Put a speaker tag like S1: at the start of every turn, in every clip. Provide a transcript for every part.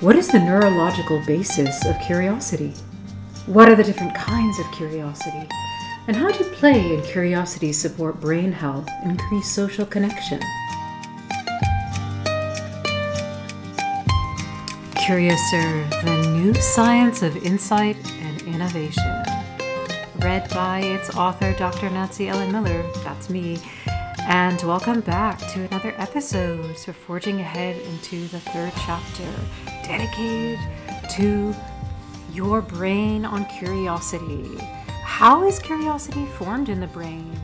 S1: What is the neurological basis of curiosity? What are the different kinds of curiosity? And how do play and curiosity support brain health and increase social connection? Curiouser, the new science of insight and innovation. Read by its author, Dr. Nancy Ellen Miller, that's me, and welcome back to another episode. So, forging ahead into the third chapter, dedicated to your brain on curiosity. How is curiosity formed in the brain?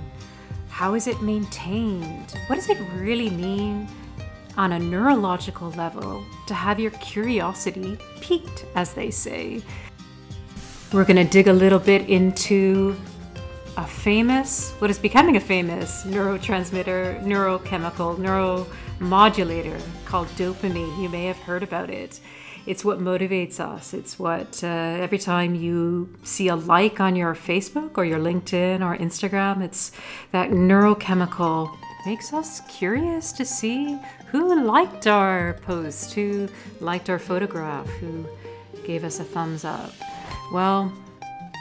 S1: How is it maintained? What does it really mean on a neurological level to have your curiosity piqued, as they say? We're going to dig a little bit into a famous, what is becoming a famous neurotransmitter, neurochemical, neuromodulator called dopamine. You may have heard about it. It's what motivates us. It's what, uh, every time you see a like on your Facebook or your LinkedIn or Instagram, it's that neurochemical makes us curious to see who liked our post, who liked our photograph, who gave us a thumbs up. Well,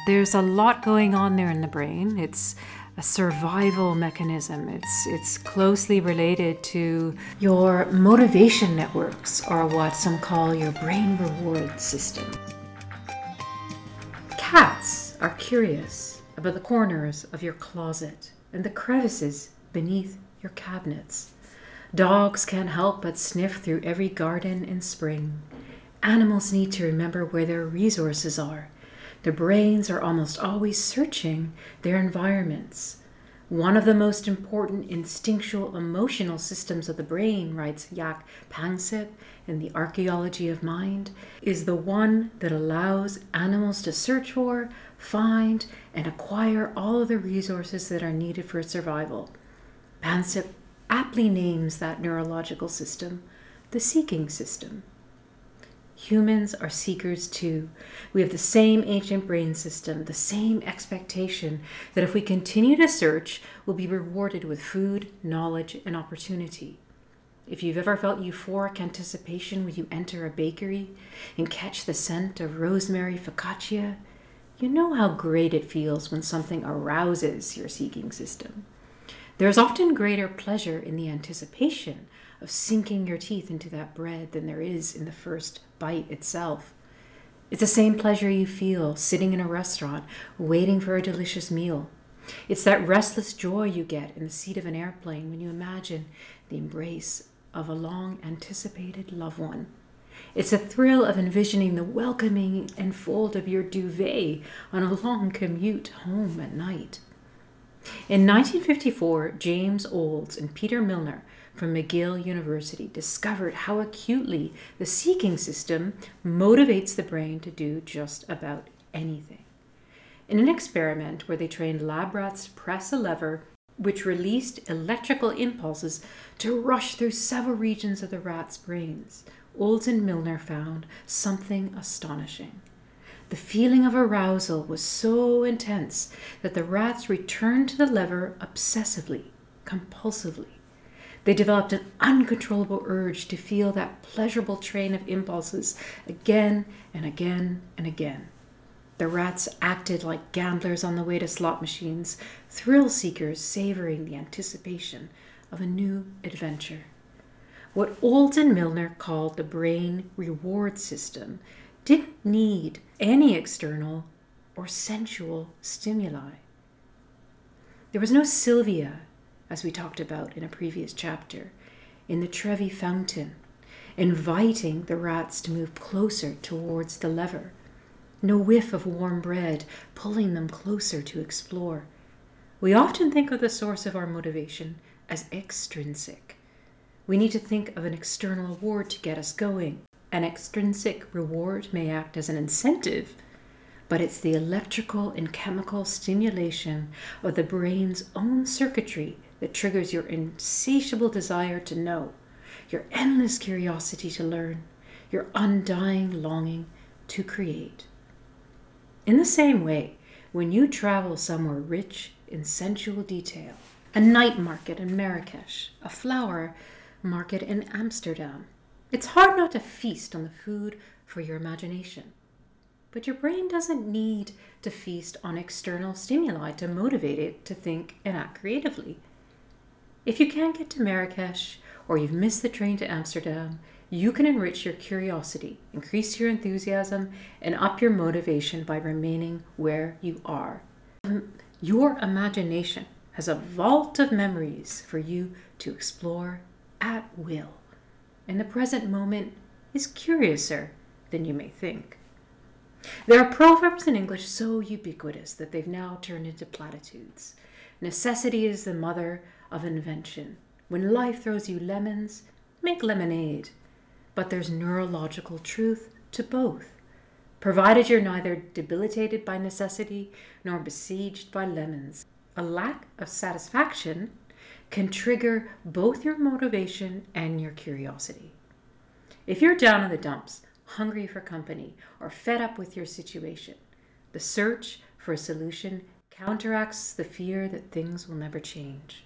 S1: there's a lot going on there in the brain. It's a survival mechanism. It's it's closely related to your motivation networks or what some call your brain reward system. Cats are curious about the corners of your closet and the crevices beneath your cabinets. Dogs can't help but sniff through every garden in spring. Animals need to remember where their resources are their brains are almost always searching their environments. One of the most important instinctual emotional systems of the brain, writes Jaak Panksepp in The Archaeology of Mind, is the one that allows animals to search for, find, and acquire all of the resources that are needed for survival. Panksepp aptly names that neurological system the seeking system. Humans are seekers too. We have the same ancient brain system, the same expectation that if we continue to search, we'll be rewarded with food, knowledge, and opportunity. If you've ever felt euphoric anticipation when you enter a bakery and catch the scent of rosemary focaccia, you know how great it feels when something arouses your seeking system. There is often greater pleasure in the anticipation of sinking your teeth into that bread than there is in the first bite itself. It's the same pleasure you feel sitting in a restaurant waiting for a delicious meal. It's that restless joy you get in the seat of an airplane when you imagine the embrace of a long anticipated loved one. It's a thrill of envisioning the welcoming enfold of your duvet on a long commute home at night. In 1954, James Olds and Peter Milner from McGill University discovered how acutely the seeking system motivates the brain to do just about anything. In an experiment where they trained lab rats to press a lever which released electrical impulses to rush through several regions of the rats' brains, Olds and Milner found something astonishing. The feeling of arousal was so intense that the rats returned to the lever obsessively, compulsively. They developed an uncontrollable urge to feel that pleasurable train of impulses again and again and again. The rats acted like gamblers on the way to slot machines, thrill seekers savoring the anticipation of a new adventure. What Olds and Milner called the brain reward system didn't need any external or sensual stimuli. There was no Sylvia as we talked about in a previous chapter, in the Trevi fountain, inviting the rats to move closer towards the lever. No whiff of warm bread pulling them closer to explore. We often think of the source of our motivation as extrinsic. We need to think of an external reward to get us going. An extrinsic reward may act as an incentive, but it's the electrical and chemical stimulation of the brain's own circuitry that triggers your insatiable desire to know, your endless curiosity to learn, your undying longing to create. In the same way, when you travel somewhere rich in sensual detail, a night market in Marrakesh, a flower market in Amsterdam, It's hard not to feast on the food for your imagination. But your brain doesn't need to feast on external stimuli to motivate it to think and act creatively. If you can't get to Marrakesh or you've missed the train to Amsterdam, you can enrich your curiosity, increase your enthusiasm, and up your motivation by remaining where you are. Your imagination has a vault of memories for you to explore at will, and the present moment is curiouser than you may think. There are proverbs in English so ubiquitous that they've now turned into platitudes. Necessity is the mother of invention. When life throws you lemons, make lemonade. But there's neurological truth to both. Provided you're neither debilitated by necessity nor besieged by lemons, a lack of satisfaction can trigger both your motivation and your curiosity. If you're down in the dumps, hungry for company, or fed up with your situation, the search for a solution counteracts the fear that things will never change.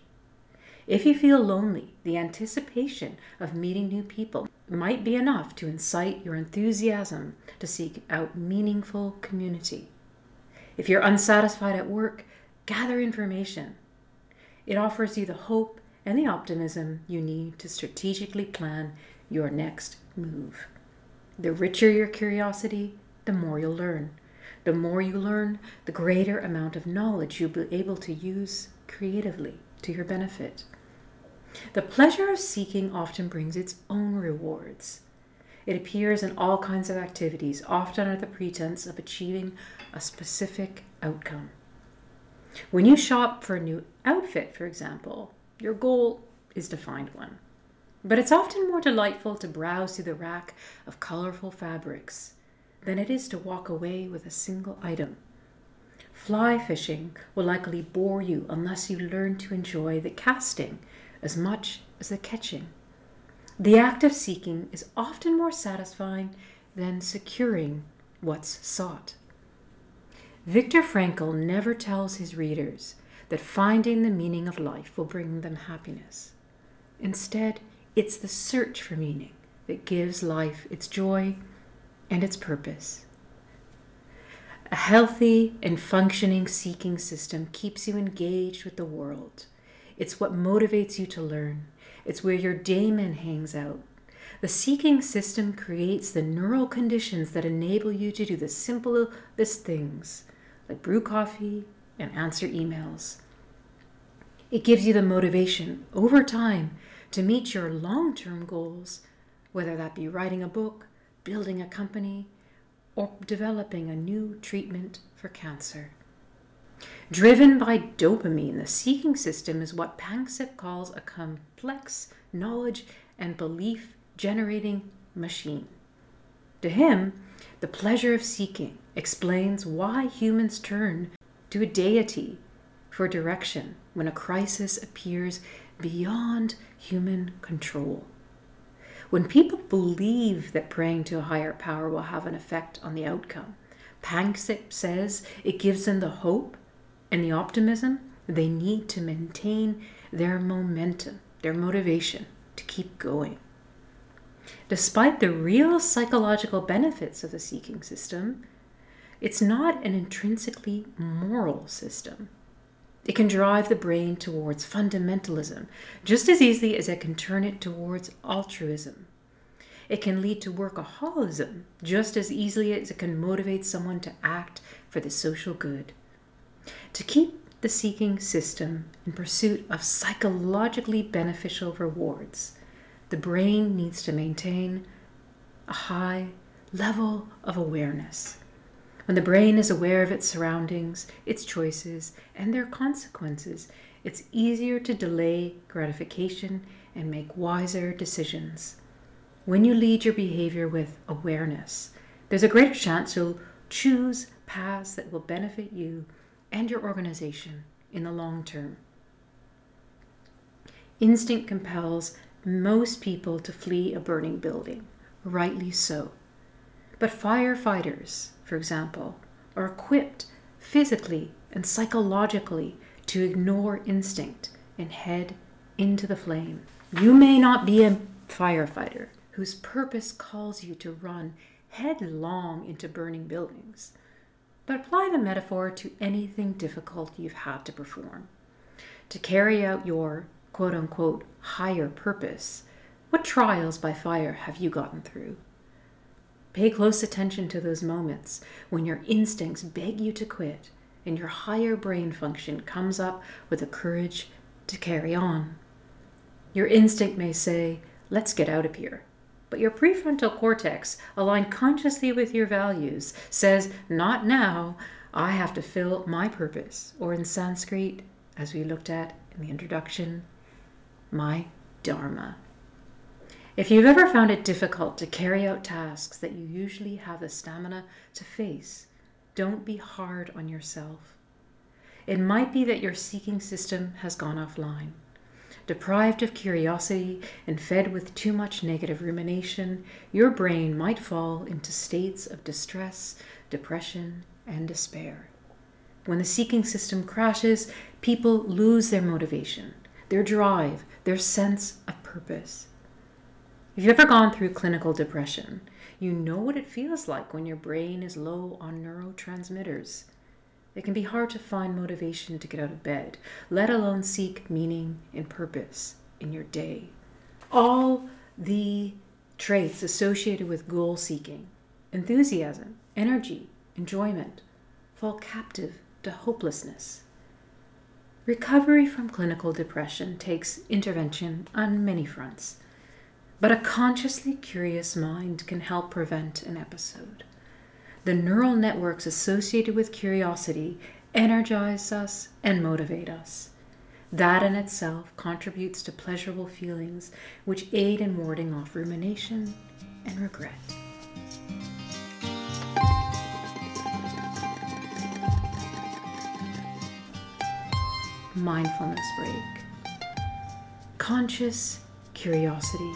S1: If you feel lonely, the anticipation of meeting new people might be enough to incite your enthusiasm to seek out meaningful community. If you're unsatisfied at work, gather information. It offers you the hope and the optimism you need to strategically plan your next move. The richer your curiosity, the more you'll learn. The more you learn, the greater amount of knowledge you'll be able to use creatively to your benefit. The pleasure of seeking often brings its own rewards. It appears in all kinds of activities, often under the pretense of achieving a specific outcome. When you shop for a new outfit, for example, your goal is to find one. But it's often more delightful to browse through the rack of colorful fabrics than it is to walk away with a single item. Fly fishing will likely bore you unless you learn to enjoy the casting as much as the catching. The act of seeking is often more satisfying than securing what's sought. Viktor Frankl never tells his readers that finding the meaning of life will bring them happiness. Instead, it's the search for meaning that gives life its joy and its purpose. A healthy and functioning seeking system keeps you engaged with the world. It's what motivates you to learn. It's where your daemon hangs out. The seeking system creates the neural conditions that enable you to do the simplest things, like brew coffee and answer emails. It gives you the motivation over time to meet your long term goals, whether that be writing a book, building a company, or developing a new treatment for cancer. Driven by dopamine, the seeking system is what Panksepp calls a complex knowledge and belief generating machine. To him, the pleasure of seeking explains why humans turn to a deity for direction when a crisis appears beyond human control. When people believe that praying to a higher power will have an effect on the outcome, Panksepp says it gives them the hope and the optimism they need to maintain their momentum, their motivation to keep going. Despite the real psychological benefits of the seeking system, it's not an intrinsically moral system. It can drive the brain towards fundamentalism just as easily as it can turn it towards altruism. It can lead to workaholism just as easily as it can motivate someone to act for the social good. To keep the seeking system in pursuit of psychologically beneficial rewards, the brain needs to maintain a high level of awareness. When the brain is aware of its surroundings, its choices, and their consequences, it's easier to delay gratification and make wiser decisions. When you lead your behavior with awareness, there's a greater chance you'll choose paths that will benefit you and your organization in the long term. Instinct compels most people to flee a burning building, rightly so. But firefighters, for example, are equipped physically and psychologically to ignore instinct and head into the flame. You may not be a firefighter whose purpose calls you to run headlong into burning buildings. But apply the metaphor to anything difficult you've had to perform. To carry out your quote unquote higher purpose, what trials by fire have you gotten through? Pay close attention to those moments when your instincts beg you to quit and your higher brain function comes up with the courage to carry on. Your instinct may say, Let's get out of here. But your prefrontal cortex, aligned consciously with your values, says, Not now. I have to fill my purpose. Or in Sanskrit, as we looked at in the introduction, my Dharma. If you've ever found it difficult to carry out tasks that you usually have the stamina to face, don't be hard on yourself. It might be that your seeking system has gone offline. Deprived of curiosity and fed with too much negative rumination, your brain might fall into states of distress, depression, and despair. When the seeking system crashes, people lose their motivation, their drive, their sense of purpose. If you've ever gone through clinical depression, you know what it feels like when your brain is low on neurotransmitters. It can be hard to find motivation to get out of bed, let alone seek meaning and purpose in your day. All the traits associated with goal seeking, enthusiasm, energy, enjoyment, fall captive to hopelessness. Recovery from clinical depression takes intervention on many fronts. But a consciously curious mind can help prevent an episode. The neural networks associated with curiosity energize us and motivate us. That in itself contributes to pleasurable feelings which aid in warding off rumination and regret. Mindfulness break. Conscious curiosity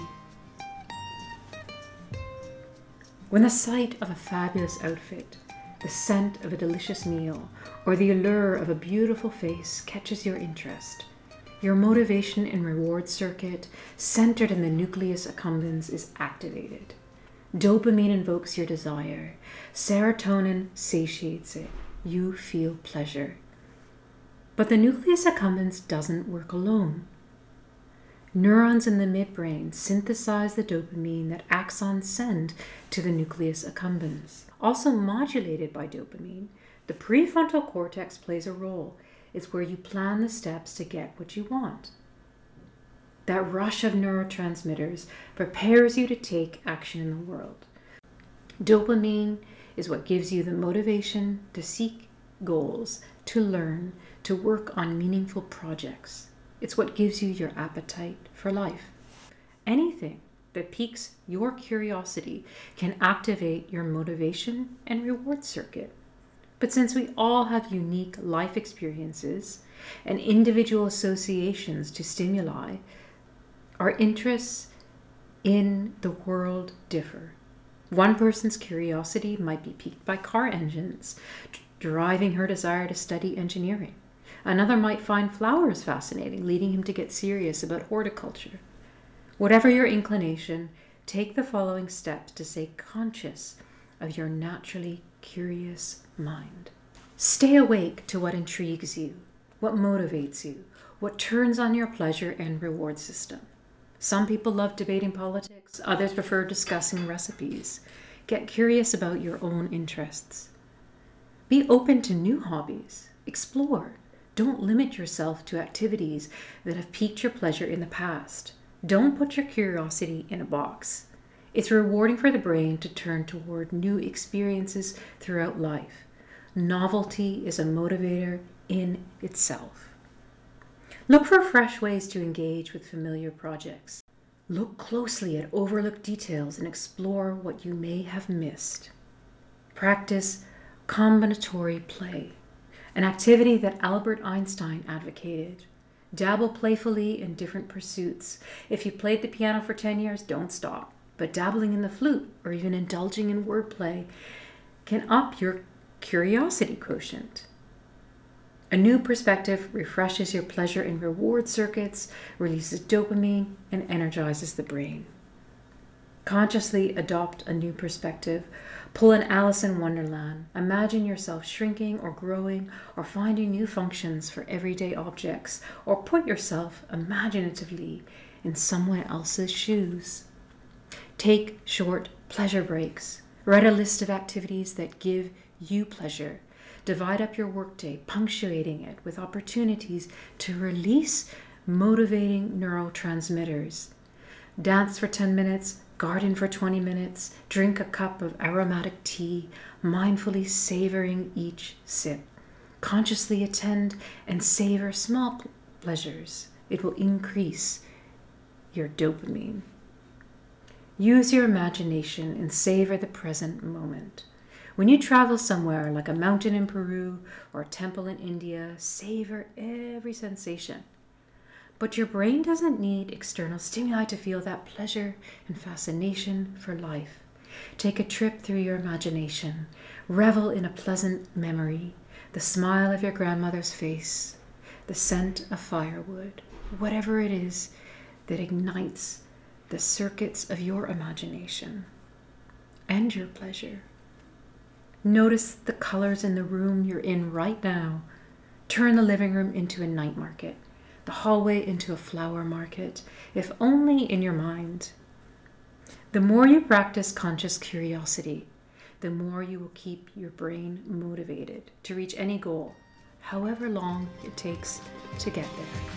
S1: When the sight of a fabulous outfit, the scent of a delicious meal, or the allure of a beautiful face catches your interest, your motivation and reward circuit, centered in the nucleus accumbens, is activated. Dopamine invokes your desire, serotonin satiates it. You feel pleasure. But the nucleus accumbens doesn't work alone. Neurons in the midbrain synthesize the dopamine that axons send to the nucleus accumbens. Also modulated by dopamine, the prefrontal cortex plays a role. It's where you plan the steps to get what you want. That rush of neurotransmitters prepares you to take action in the world. Dopamine is what gives you the motivation to seek goals, to learn, to work on meaningful projects. It's what gives you your appetite for life. Anything that piques your curiosity can activate your motivation and reward circuit. But since we all have unique life experiences and individual associations to stimuli, our interests in the world differ. One person's curiosity might be piqued by car engines, driving her desire to study engineering. Another might find flowers fascinating, leading him to get serious about horticulture. Whatever your inclination, take the following steps to stay conscious of your naturally curious mind. Stay awake to what intrigues you, what motivates you, what turns on your pleasure and reward system. Some people love debating politics, others prefer discussing recipes. Get curious about your own interests. Be open to new hobbies. Explore. Don't limit yourself to activities that have piqued your pleasure in the past. Don't put your curiosity in a box. It's rewarding for the brain to turn toward new experiences throughout life. Novelty is a motivator in itself. Look for fresh ways to engage with familiar projects. Look closely at overlooked details and explore what you may have missed. Practice combinatory play an activity that Albert Einstein advocated. Dabble playfully in different pursuits. If you played the piano for 10 years, don't stop. But dabbling in the flute or even indulging in wordplay can up your curiosity quotient. A new perspective refreshes your pleasure and reward circuits, releases dopamine, and energizes the brain. Consciously adopt a new perspective. Pull an Alice in Wonderland. Imagine yourself shrinking or growing or finding new functions for everyday objects, or put yourself imaginatively in someone else's shoes. Take short pleasure breaks. Write a list of activities that give you pleasure. Divide up your workday, punctuating it with opportunities to release motivating neurotransmitters. Dance for 10 minutes, garden for 20 minutes, drink a cup of aromatic tea, mindfully savoring each sip. Consciously attend and savor small pleasures. It will increase your dopamine. Use your imagination and savor the present moment. When you travel somewhere like a mountain in Peru or a temple in India, savor every sensation. But your brain doesn't need external stimuli to feel that pleasure and fascination for life. Take a trip through your imagination. Revel in a pleasant memory, the smile of your grandmother's face, the scent of firewood, whatever it is that ignites the circuits of your imagination and your pleasure. Notice the colors in the room you're in right now. Turn the living room into a night market, the hallway into a flower market, if only in your mind. The more you practice conscious curiosity, the more you will keep your brain motivated to reach any goal, however long it takes to get there.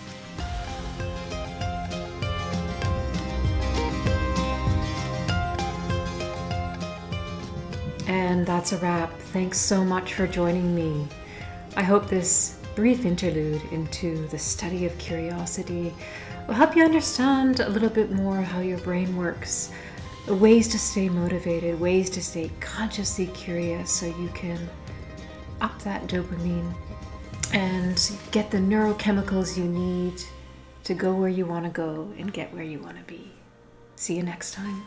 S1: And that's a wrap. Thanks so much for joining me. I hope this brief interlude into the study of curiosity will help you understand a little bit more how your brain works, ways to stay motivated, ways to stay consciously curious so you can up that dopamine and get the neurochemicals you need to go where you want to go and get where you want to be. See you next time.